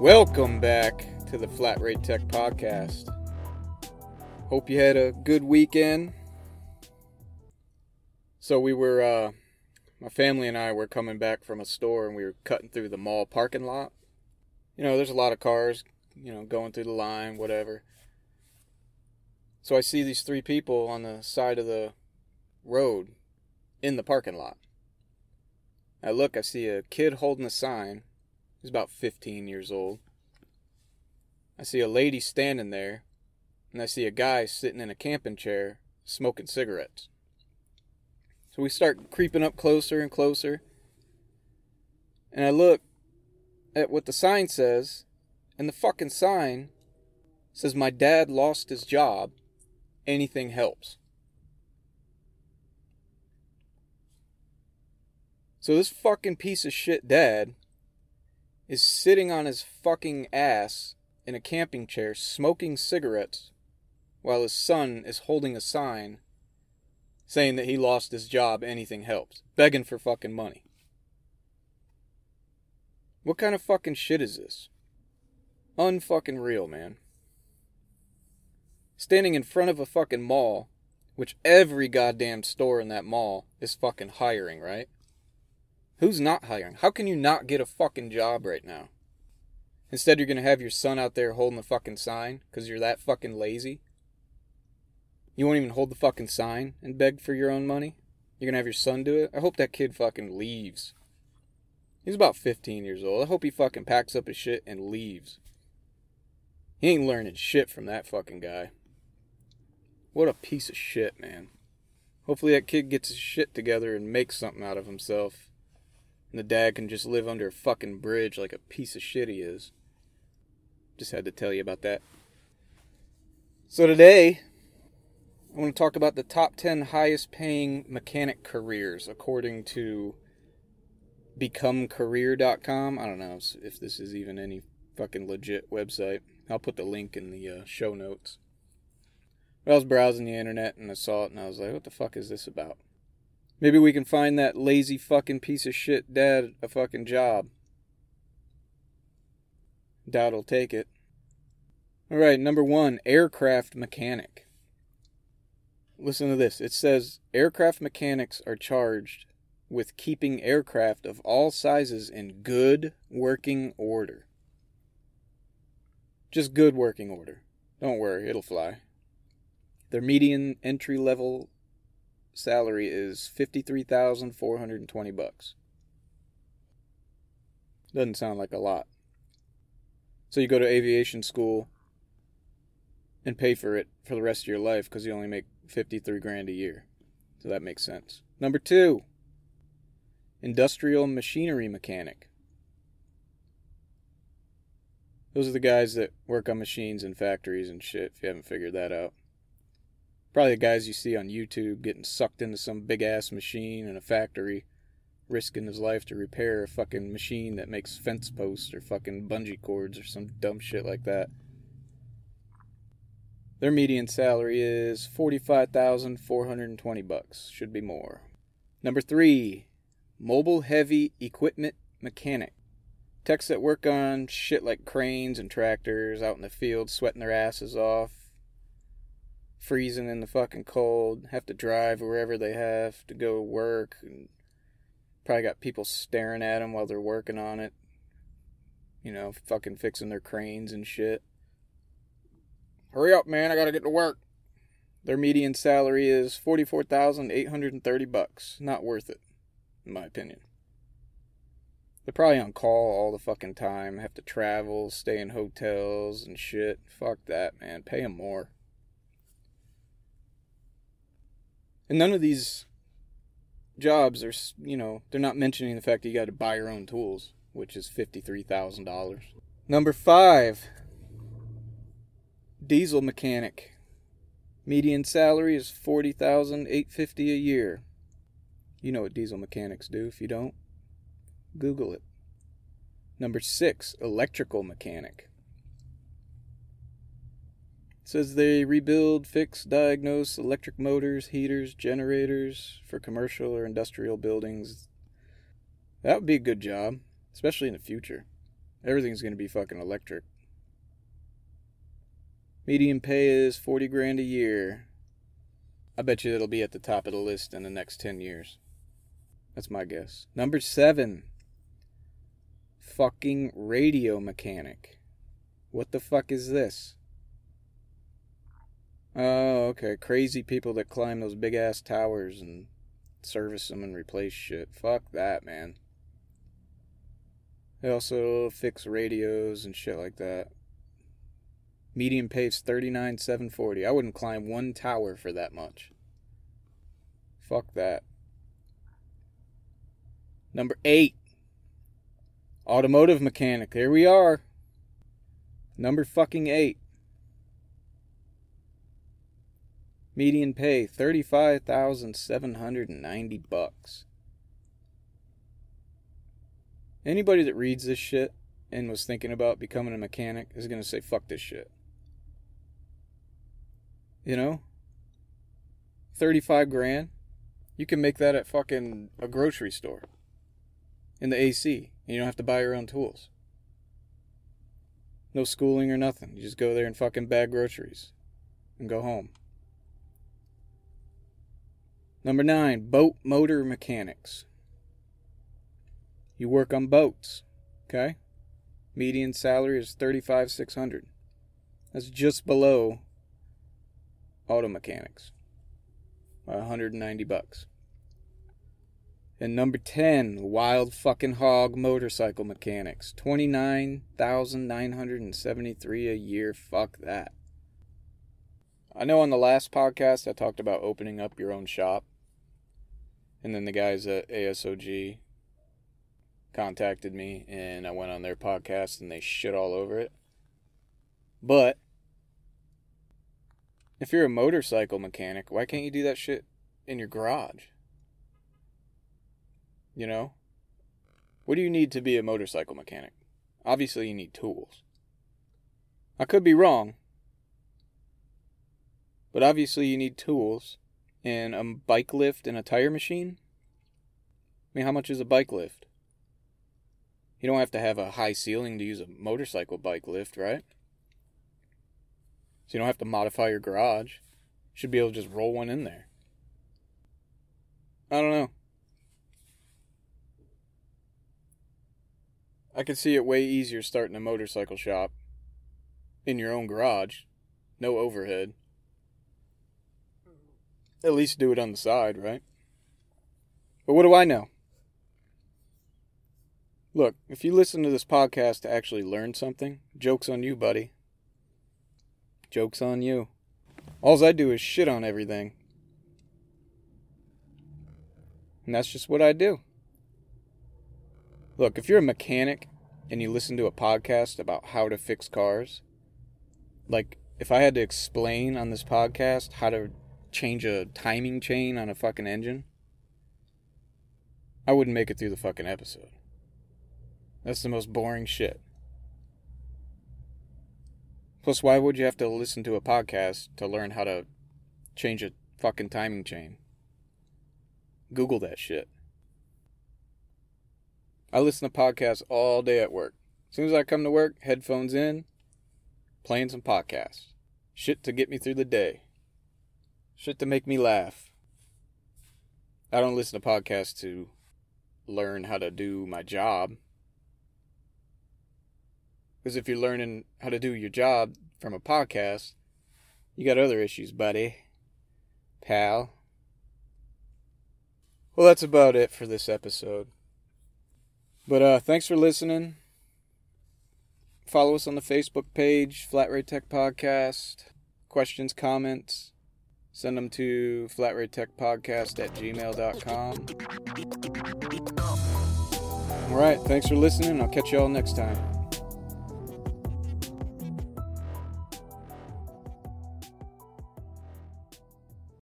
Welcome back to the Flat Rate Tech Podcast. Hope you had a good weekend. So we were, uh, my family and I were coming back from a store and we were cutting through the mall parking lot. You know, there's a lot of cars, you know, going through the line, whatever. So I see these three people on the side of the road in the parking lot. I look, I see a kid holding a sign He's about 15 years old. I see a lady standing there, and I see a guy sitting in a camping chair smoking cigarettes. So we start creeping up closer and closer. And I look at what the sign says, and the fucking sign says, My dad lost his job. Anything helps. So this fucking piece of shit dad is sitting on his fucking ass in a camping chair smoking cigarettes while his son is holding a sign saying that he lost his job, anything helps, begging for fucking money. What kind of fucking shit is this? Unfucking real, man. Standing in front of a fucking mall, which every goddamn store in that mall is fucking hiring, right? Who's not hiring? How can you not get a fucking job right now? Instead, you're going to have your son out there holding the fucking sign because you're that fucking lazy. You won't even hold the fucking sign and beg for your own money? You're going to have your son do it? I hope that kid fucking leaves. He's about 15 years old. I hope he fucking packs up his shit and leaves. He ain't learning shit from that fucking guy. What a piece of shit, man. Hopefully that kid gets his shit together and makes something out of himself. And the dad can just live under a fucking bridge like a piece of shit he is. Just had to tell you about that. So today, I want to talk about the top 10 highest paying mechanic careers according to becomecareer.com. I don't know if this is even any fucking legit website. I'll put the link in the uh, show notes. But I was browsing the internet and I saw it and I was like, what the fuck is this about? Maybe we can find that lazy fucking piece of shit dad a fucking job. Dad'll take it. Alright, number one, aircraft mechanic. Listen to this. It says aircraft mechanics are charged with keeping aircraft of all sizes in good working order. Just good working order. Don't worry, it'll fly. Their median entry level salary is 53,420 bucks. Doesn't sound like a lot. So you go to aviation school and pay for it for the rest of your life because you only make 53 grand a year. So that makes sense. Number 2, industrial machinery mechanic. Those are the guys that work on machines in factories and shit, if you haven't figured that out. Probably the guys you see on YouTube getting sucked into some big ass machine in a factory, risking his life to repair a fucking machine that makes fence posts or fucking bungee cords or some dumb shit like that. Their median salary is 45,420 bucks. Should be more. Number 3, mobile heavy equipment mechanic. Techs that work on shit like cranes and tractors out in the field sweating their asses off, freezing in the fucking cold, have to drive wherever they have to go to work, and probably got people staring at them while they're working on it. You know, fucking fixing their cranes and shit. Hurry up, man! I gotta get to work. Their median salary is forty-four thousand eight hundred and thirty bucks. Not worth it, in my opinion. They're probably on call all the fucking time. Have to travel, stay in hotels and shit. Fuck that, man. Pay them more. And none of these jobs are, you know, they're not mentioning the fact that you got to buy your own tools, which is $53,000. Number five, diesel mechanic. Median salary is forty thousand eight fifty a year. You know what diesel mechanics do. If you don't, Google it. Number six, electrical mechanic says they rebuild, fix, diagnose electric motors, heaters, generators for commercial or industrial buildings. That would be a good job, especially in the future. Everything's going to be fucking electric. Median pay is 40 grand a year. I bet you it'll be at the top of the list in the next 10 years. That's my guess. Number seven. Fucking radio mechanic. What the fuck is this? Oh, okay. Crazy people that climb those big ass towers and service them and replace shit. Fuck that, man. They also fix radios and shit like that. Median pace thirty nine seven forty. I wouldn't climb one tower for that much. Fuck that. Number eight. Automotive mechanic. Here we are. Number fucking eight. Median pay thirty-five thousand seven hundred and ninety bucks. Anybody that reads this shit and was thinking about becoming a mechanic is gonna say fuck this shit. You know? 35 grand. You can make that at fucking a grocery store. In the AC. And you don't have to buy your own tools. No schooling or nothing. You just go there and fucking bag groceries. And go home. Number nine, boat motor mechanics. You work on boats, okay? Median salary is thirty-five six hundred. That's just below auto mechanics. 190 bucks. And number 10, wild fucking hog motorcycle mechanics. 29,973 a year. Fuck that. I know on the last podcast I talked about opening up your own shop. And then the guys at ASOG contacted me and I went on their podcast and they shit all over it. But if you're a motorcycle mechanic, why can't you do that shit in your garage? You know? What do you need to be a motorcycle mechanic? Obviously, you need tools. I could be wrong, but obviously, you need tools and a bike lift and a tire machine. I mean, how much is a bike lift? You don't have to have a high ceiling to use a motorcycle bike lift, right? So you don't have to modify your garage. You should be able to just roll one in there. I don't know. I could see it way easier starting a motorcycle shop in your own garage. No overhead. At least do it on the side, right? But what do I know? Look, if you listen to this podcast to actually learn something, joke's on you, buddy. Joke's on you. Alls I do is shit on everything. And that's just what I do. Look, if you're a mechanic and you listen to a podcast about how to fix cars, like if I had to explain on this podcast how to change a timing chain on a fucking engine, I wouldn't make it through the fucking episode. That's the most boring shit. Plus, why would you have to listen to a podcast to learn how to change a fucking timing chain? Google that shit. I listen to podcasts all day at work. As soon as I come to work, headphones in, playing some podcasts. Shit to get me through the day. Shit to make me laugh. I don't listen to podcasts to learn how to do my job. Because if you're learning how to do your job from a podcast, you got other issues, buddy. Pal. Well, that's about it for this episode. But uh, thanks for listening. Follow us on the Facebook page, Flat Rate Tech Podcast. Questions, comments, send them to flatratetechpodcast at gmail.com. All right, thanks for listening. I'll catch you all next time.